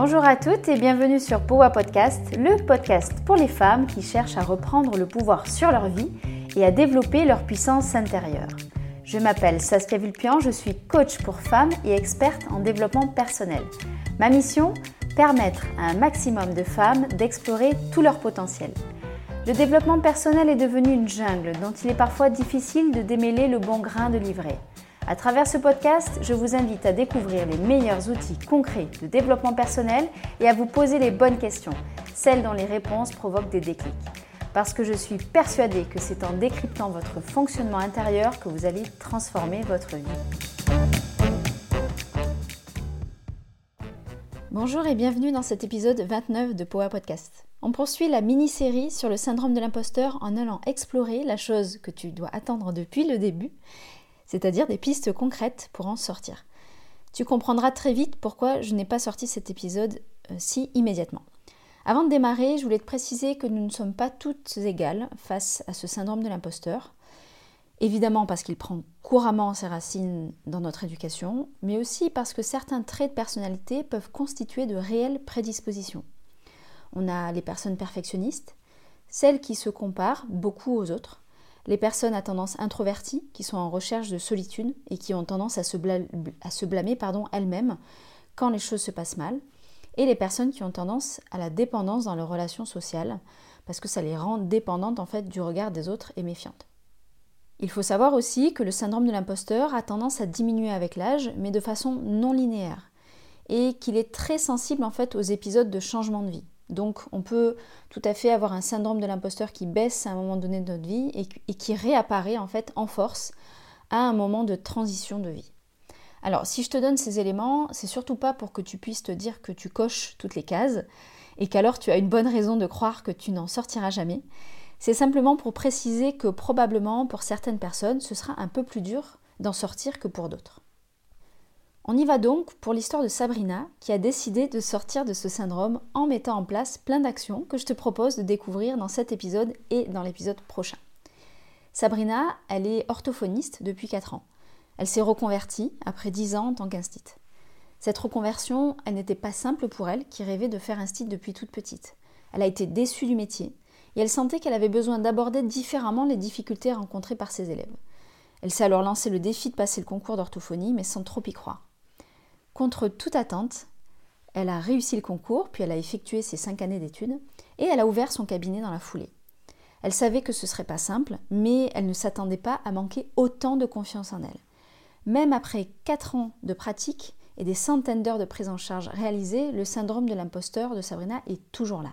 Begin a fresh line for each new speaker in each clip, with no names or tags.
Bonjour à toutes et bienvenue sur Powa Podcast, le podcast pour les femmes qui cherchent à reprendre le pouvoir sur leur vie et à développer leur puissance intérieure. Je m'appelle Saskia Vulpian, je suis coach pour femmes et experte en développement personnel. Ma mission Permettre à un maximum de femmes d'explorer tout leur potentiel. Le développement personnel est devenu une jungle dont il est parfois difficile de démêler le bon grain de livret. À travers ce podcast, je vous invite à découvrir les meilleurs outils concrets de développement personnel et à vous poser les bonnes questions, celles dont les réponses provoquent des déclics. Parce que je suis persuadée que c'est en décryptant votre fonctionnement intérieur que vous allez transformer votre vie. Bonjour et bienvenue dans cet épisode 29 de Power Podcast. On poursuit la mini-série sur le syndrome de l'imposteur en allant explorer la chose que tu dois attendre depuis le début c'est-à-dire des pistes concrètes pour en sortir. Tu comprendras très vite pourquoi je n'ai pas sorti cet épisode euh, si immédiatement. Avant de démarrer, je voulais te préciser que nous ne sommes pas toutes égales face à ce syndrome de l'imposteur. Évidemment parce qu'il prend couramment ses racines dans notre éducation, mais aussi parce que certains traits de personnalité peuvent constituer de réelles prédispositions. On a les personnes perfectionnistes, celles qui se comparent beaucoup aux autres, les personnes à tendance introvertie, qui sont en recherche de solitude et qui ont tendance à se, blâmer, elles-mêmes quand les choses se passent mal, et les personnes qui ont tendance à la dépendance dans leurs relations sociales, parce que ça les rend dépendantes en fait du regard des autres et méfiantes. Il faut savoir aussi que le syndrome de l'imposteur a tendance à diminuer avec l'âge, mais de façon non linéaire, et qu'il est très sensible en fait aux épisodes de changement de vie. Donc on peut tout à fait avoir un syndrome de l'imposteur qui baisse à un moment donné de notre vie et, qui réapparaît en fait en force à un moment de transition de vie. Alors si je te donne ces éléments, c'est surtout pas pour que tu puisses te dire que tu coches toutes les cases et qu'alors tu as une bonne raison de croire que tu n'en sortiras jamais. C'est simplement pour préciser que probablement pour certaines personnes, ce sera un peu plus dur d'en sortir que pour d'autres. On y va donc pour l'histoire de Sabrina qui a décidé de sortir de ce syndrome en mettant en place plein d'actions que je te propose de découvrir dans cet épisode et dans l'épisode prochain. Sabrina, elle est orthophoniste depuis 4 ans. Elle s'est reconvertie après 10 ans en tant qu'instite. Cette reconversion, elle n'était pas simple pour elle qui rêvait de faire instit depuis toute petite. Elle a été déçue du métier et elle sentait qu'elle avait besoin d'aborder différemment les difficultés rencontrées par ses élèves. Elle s'est alors lancé le défi de passer le concours d'orthophonie mais sans trop y croire. Contre toute attente, elle a réussi le concours, puis elle a effectué ses cinq années d'études, et elle a ouvert son cabinet dans la foulée. Elle savait que ce serait pas simple, mais elle ne s'attendait pas à manquer autant de confiance en elle. Même après quatre ans de pratique et des centaines d'heures de prise en charge réalisées, le syndrome de l'imposteur de Sabrina est toujours là.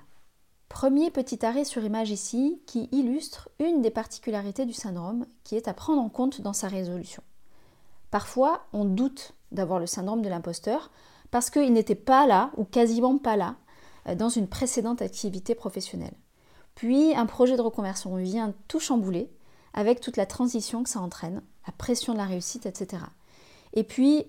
Premier petit arrêt sur image ici qui illustre une des particularités du syndrome qui est à prendre en compte dans sa résolution. Parfois, on doute d'avoir le syndrome de l'imposteur parce qu'il n'était pas là ou quasiment pas là euh, dans une précédente activité professionnelle. Puis un projet de reconversion vient tout chambouler avec toute la transition que ça entraîne, la pression de la réussite, etc. Et puis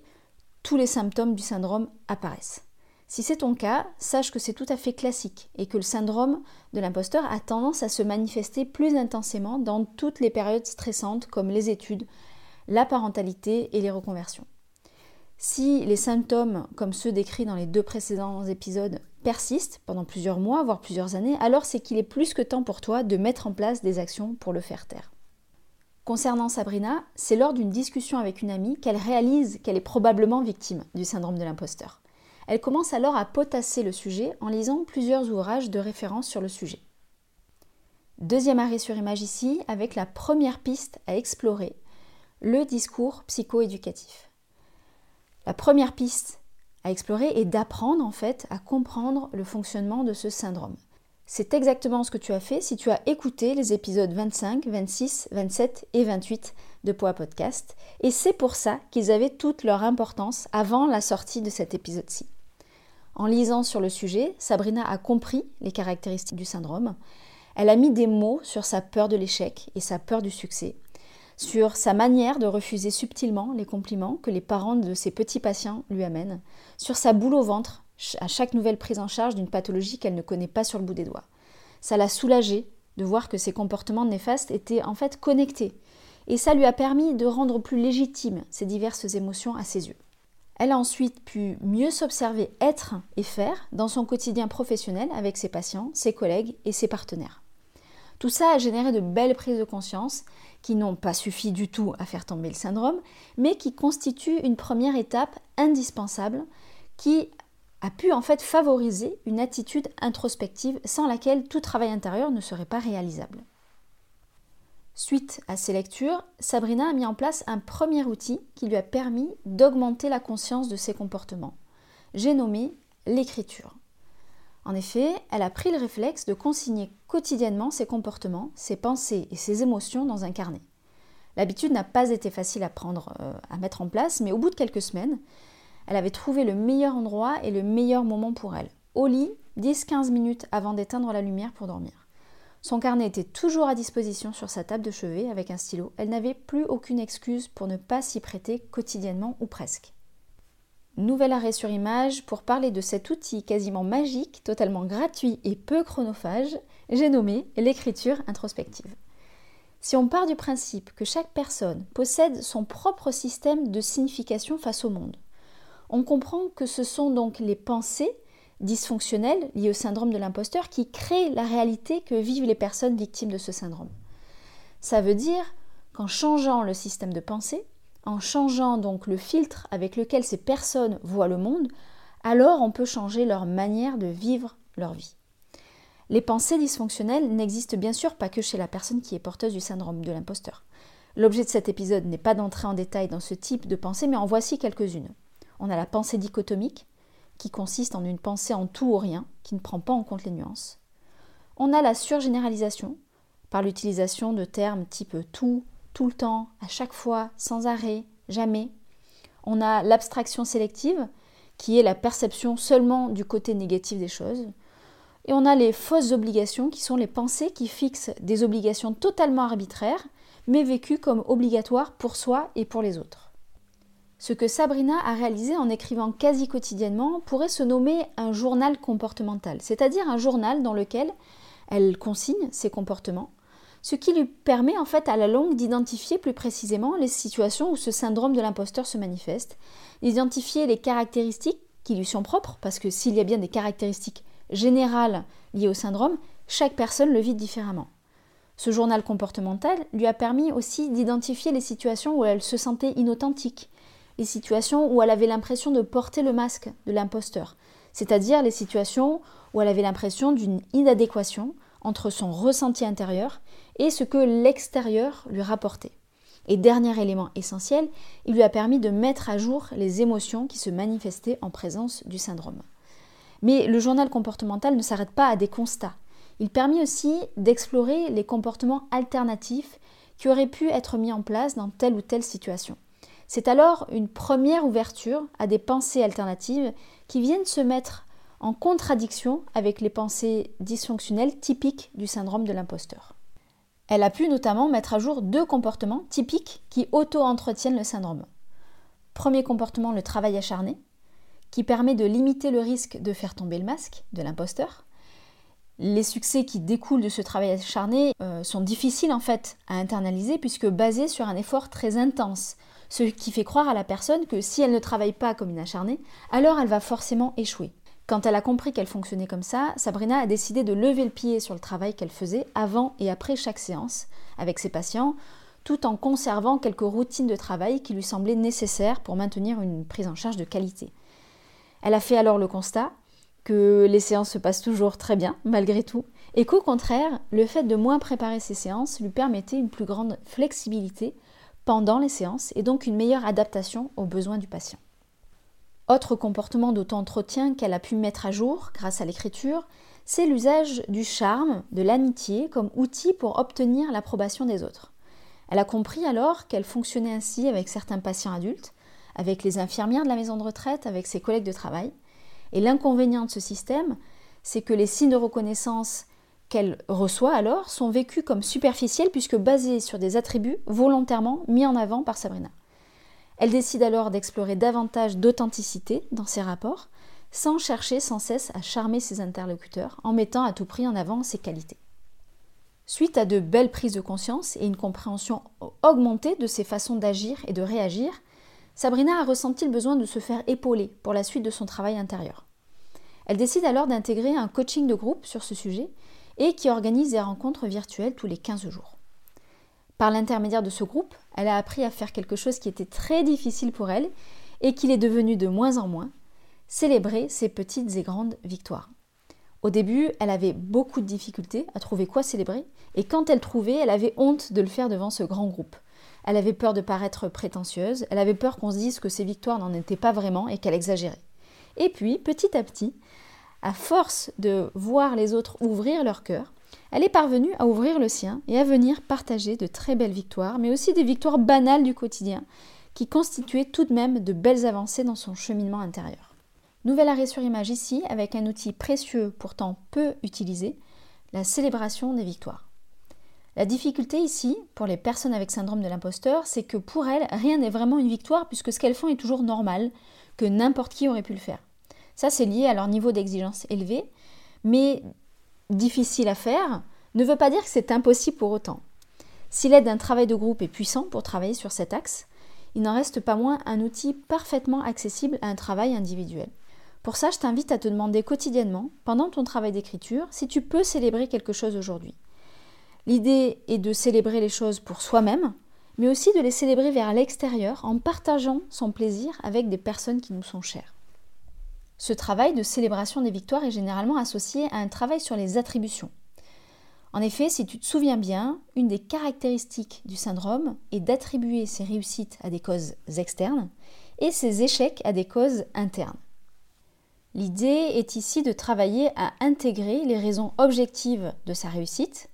tous les symptômes du syndrome apparaissent. Si c'est ton cas, sache que c'est tout à fait classique et que le syndrome de l'imposteur a tendance à se manifester plus intensément dans toutes les périodes stressantes comme les études, la parentalité et les reconversions. Si les symptômes, comme ceux décrits dans les deux précédents épisodes, persistent pendant plusieurs mois, voire plusieurs années, alors c'est qu'il est plus que temps pour toi de mettre en place des actions pour le faire taire. Concernant Sabrina, c'est lors d'une discussion avec une amie qu'elle réalise qu'elle est probablement victime du syndrome de l'imposteur. Elle commence alors à potasser le sujet en lisant plusieurs ouvrages de référence sur le sujet. Deuxième arrêt sur image ici avec la première piste à explorer, le discours psychoéducatif. La première piste à explorer est d'apprendre en fait à comprendre le fonctionnement de ce syndrome. C'est exactement ce que tu as fait si tu as écouté les épisodes 25, 26, 27 et 28 de Poa Podcast. Et c'est pour ça qu'ils avaient toute leur importance avant la sortie de cet épisode-ci. En lisant sur le sujet, Sabrina a compris les caractéristiques du syndrome. Elle a mis des mots sur sa peur de l'échec et sa peur du succès sur sa manière de refuser subtilement les compliments que les parents de ses petits patients lui amènent, sur sa boule au ventre à chaque nouvelle prise en charge d'une pathologie qu'elle ne connaît pas sur le bout des doigts. Ça l'a soulagée de voir que ses comportements néfastes étaient en fait connectés, et ça lui a permis de rendre plus légitimes ces diverses émotions à ses yeux. Elle a ensuite pu mieux s'observer être et faire dans son quotidien professionnel avec ses patients, ses collègues et ses partenaires. Tout ça a généré de belles prises de conscience qui n'ont pas suffi du tout à faire tomber le syndrome, mais qui constituent une première étape indispensable qui a pu en fait favoriser une attitude introspective sans laquelle tout travail intérieur ne serait pas réalisable. Suite à ces lectures, Sabrina a mis en place un premier outil qui lui a permis d'augmenter la conscience de ses comportements. J'ai nommé l'écriture. En effet, elle a pris le réflexe de consigner quotidiennement ses comportements, ses pensées et ses émotions dans un carnet. L'habitude n'a pas été facile à prendre, euh, à mettre en place, mais au bout de quelques semaines, elle avait trouvé le meilleur endroit et le meilleur moment pour elle. Au lit, 10-15 minutes avant d'éteindre la lumière pour dormir. Son carnet était toujours à disposition sur sa table de chevet avec un stylo. Elle n'avait plus aucune excuse pour ne pas s'y prêter quotidiennement ou presque. Nouvel arrêt sur image pour parler de cet outil quasiment magique, totalement gratuit et peu chronophage, j'ai nommé l'écriture introspective. Si on part du principe que chaque personne possède son propre système de signification face au monde, on comprend que ce sont donc les pensées dysfonctionnelles liées au syndrome de l'imposteur qui créent la réalité que vivent les personnes victimes de ce syndrome. Ça veut dire qu'en changeant le système de pensée, en changeant donc le filtre avec lequel ces personnes voient le monde, alors on peut changer leur manière de vivre leur vie. Les pensées dysfonctionnelles n'existent bien sûr pas que chez la personne qui est porteuse du syndrome de l'imposteur. L'objet de cet épisode n'est pas d'entrer en détail dans ce type de pensée, mais en voici quelques-unes. On a la pensée dichotomique, qui consiste en une pensée en tout ou rien, qui ne prend pas en compte les nuances. On a la surgénéralisation, par l'utilisation de termes type tout, tout le temps, à chaque fois, sans arrêt, jamais. On a l'abstraction sélective, qui est la perception seulement du côté négatif des choses. Et on a les fausses obligations, qui sont les pensées qui fixent des obligations totalement arbitraires, mais vécues comme obligatoires pour soi et pour les autres. Ce que Sabrina a réalisé en écrivant quasi quotidiennement pourrait se nommer un journal comportemental, c'est-à-dire un journal dans lequel elle consigne ses comportements, ce qui lui permet en fait à la longue d'identifier plus précisément les situations où ce syndrome de l'imposteur se manifeste, d'identifier les caractéristiques qui lui sont propres, parce que s'il y a bien des caractéristiques générales liées au syndrome, chaque personne le vit différemment. Ce journal comportemental lui a permis aussi d'identifier les situations où elle se sentait inauthentique, les situations où elle avait l'impression de porter le masque de l'imposteur, c'est-à-dire les situations où elle avait l'impression d'une inadéquation entre son ressenti intérieur et ce que l'extérieur lui rapportait. Et dernier élément essentiel, il lui a permis de mettre à jour les émotions qui se manifestaient en présence du syndrome. Mais le journal comportemental ne s'arrête pas à des constats. Il permet aussi d'explorer les comportements alternatifs qui auraient pu être mis en place dans telle ou telle situation. C'est alors une première ouverture à des pensées alternatives qui viennent se mettre en contradiction avec les pensées dysfonctionnelles typiques du syndrome de l'imposteur. Elle a pu notamment mettre à jour deux comportements typiques qui auto-entretiennent le syndrome. Premier comportement, le travail acharné, qui permet de limiter le risque de faire tomber le masque de l'imposteur. Les succès qui découlent de ce travail acharné euh, sont difficiles en fait à internaliser puisque basés sur un effort très intense, ce qui fait croire à la personne que si elle ne travaille pas comme une acharnée, alors elle va forcément échouer. Quand elle a compris qu'elle fonctionnait comme ça, Sabrina a décidé de lever le pied sur le travail qu'elle faisait avant et après chaque séance avec ses patients, tout en conservant quelques routines de travail qui lui semblaient nécessaires pour maintenir une prise en charge de qualité. Elle a fait alors le constat que les séances se passent toujours très bien, malgré tout, et qu'au contraire, le fait de moins préparer ses séances lui permettait une plus grande flexibilité pendant les séances et donc une meilleure adaptation aux besoins du patient. Autre comportement d'auto-entretien qu'elle a pu mettre à jour grâce à l'écriture, c'est l'usage du charme, de l'amitié comme outil pour obtenir l'approbation des autres. Elle a compris alors qu'elle fonctionnait ainsi avec certains patients adultes, avec les infirmières de la maison de retraite, avec ses collègues de travail. Et l'inconvénient de ce système, c'est que les signes de reconnaissance qu'elle reçoit alors sont vécus comme superficiels puisque basés sur des attributs volontairement mis en avant par Sabrina. Elle décide alors d'explorer davantage d'authenticité dans ses rapports, sans chercher sans cesse à charmer ses interlocuteurs, en mettant à tout prix en avant ses qualités. Suite à de belles prises de conscience et une compréhension augmentée de ses façons d'agir et de réagir, Sabrina a ressenti le besoin de se faire épauler pour la suite de son travail intérieur. Elle décide alors d'intégrer un coaching de groupe sur ce sujet et qui organise des rencontres virtuelles tous les 15 jours. Par l'intermédiaire de ce groupe, elle a appris à faire quelque chose qui était très difficile pour elle et qu'il est devenu de moins en moins, célébrer ses petites et grandes victoires. Au début, elle avait beaucoup de difficultés à trouver quoi célébrer, et quand elle trouvait, elle avait honte de le faire devant ce grand groupe. Elle avait peur de paraître prétentieuse, elle avait peur qu'on se dise que ses victoires n'en étaient pas vraiment et qu'elle exagérait. Et puis, petit à petit, à force de voir les autres ouvrir leur cœur, elle est parvenue à ouvrir le sien et à venir partager de très belles victoires, mais aussi des victoires banales du quotidien, qui constituaient tout de même de belles avancées dans son cheminement intérieur. Nouvel arrêt sur image ici, avec un outil précieux pourtant peu utilisé, la célébration des victoires. La difficulté ici, pour les personnes avec syndrome de l'imposteur, c'est que pour elles, rien n'est vraiment une victoire puisque ce qu'elles font est toujours normal, que n'importe qui aurait pu le faire. Ça, c'est lié à leur niveau d'exigence élevé, mais difficile à faire ne veut pas dire que c'est impossible pour autant. Si l'aide d'un travail de groupe est puissant pour travailler sur cet axe, il n'en reste pas moins un outil parfaitement accessible à un travail individuel. Pour ça, je t'invite à te demander quotidiennement, pendant ton travail d'écriture, si tu peux célébrer quelque chose aujourd'hui. L'idée est de célébrer les choses pour soi-même, mais aussi de les célébrer vers l'extérieur en partageant son plaisir avec des personnes qui nous sont chères. Ce travail de célébration des victoires est généralement associé à un travail sur les attributions. En effet, si tu te souviens bien, une des caractéristiques du syndrome est d'attribuer ses réussites à des causes externes et ses échecs à des causes internes. L'idée est ici de travailler à intégrer les raisons objectives de sa réussite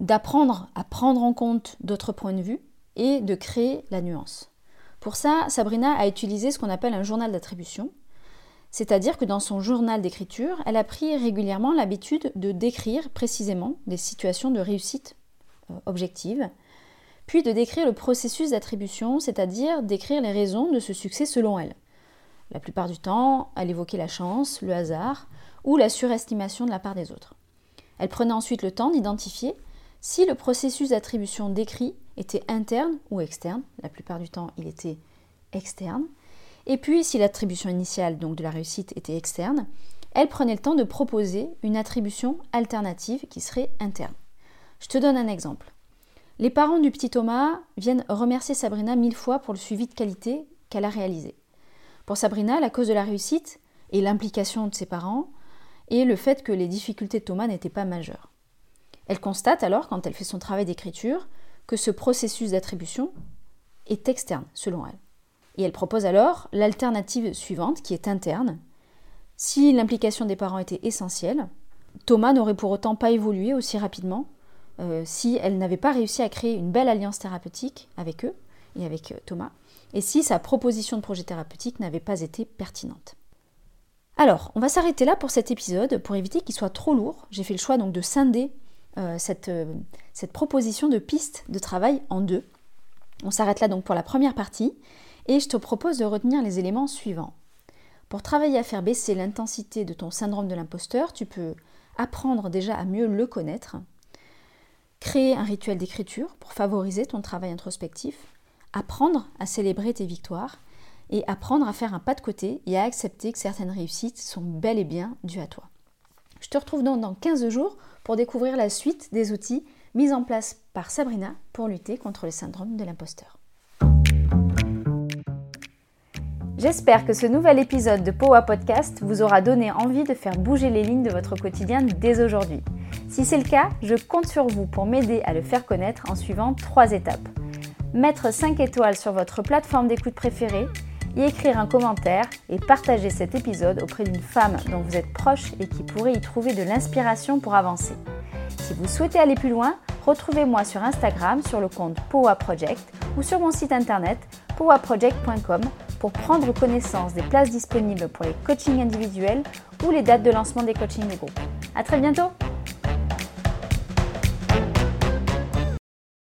d'apprendre à prendre en compte d'autres points de vue et de créer la nuance. Pour ça, Sabrina a utilisé ce qu'on appelle un journal d'attribution, c'est-à-dire que dans son journal d'écriture, elle a pris régulièrement l'habitude de décrire précisément des situations de réussite euh, objective, puis de décrire le processus d'attribution, c'est-à-dire d'écrire les raisons de ce succès selon elle. La plupart du temps, elle évoquait la chance, le hasard ou la surestimation de la part des autres. Elle prenait ensuite le temps d'identifier si le processus d'attribution décrit était interne ou externe, la plupart du temps il était externe, et puis si l'attribution initiale donc de la réussite était externe, elle prenait le temps de proposer une attribution alternative qui serait interne. Je te donne un exemple. Les parents du petit Thomas viennent remercier Sabrina mille fois pour le suivi de qualité qu'elle a réalisé. Pour Sabrina, la cause de la réussite est l'implication de ses parents et le fait que les difficultés de Thomas n'étaient pas majeures. Elle constate alors, quand elle fait son travail d'écriture, que ce processus d'attribution est externe, selon elle. Et elle propose alors l'alternative suivante, qui est interne. Si l'implication des parents était essentielle, Thomas n'aurait pour autant pas évolué aussi rapidement euh, si elle n'avait pas réussi à créer une belle alliance thérapeutique avec eux et avec euh, Thomas, et si sa proposition de projet thérapeutique n'avait pas été pertinente. Alors, on va s'arrêter là pour cet épisode pour éviter qu'il soit trop lourd. J'ai fait le choix donc de scinder euh, cette, cette proposition de piste de travail en deux. On s'arrête là donc pour la première partie et je te propose de retenir les éléments suivants. Pour travailler à faire baisser l'intensité de ton syndrome de l'imposteur, tu peux apprendre déjà à mieux le connaître, créer un rituel d'écriture pour favoriser ton travail introspectif, apprendre à célébrer tes victoires et apprendre à faire un pas de côté et à accepter que certaines réussites sont bel et bien dues à toi. Je te retrouve donc dans 15 jours pour découvrir la suite des outils mis en place par Sabrina pour lutter contre le syndrome de l'imposteur. J'espère que ce nouvel épisode de Powa Podcast vous aura donné envie de faire bouger les lignes de votre quotidien dès aujourd'hui. Si c'est le cas, je compte sur vous pour m'aider à le faire connaître en suivant trois étapes. Mettre 5 étoiles sur votre plateforme d'écoute préférée, y écrire un commentaire et partager cet épisode auprès d'une femme dont vous êtes proche et qui pourrait y trouver de l'inspiration pour avancer. Si vous souhaitez aller plus loin, retrouvez-moi sur Instagram sur le compte Powa Project ou sur mon site internet powaproject.com pour prendre connaissance des places disponibles pour les coachings individuels ou les dates de lancement des coachings de groupe. À très bientôt!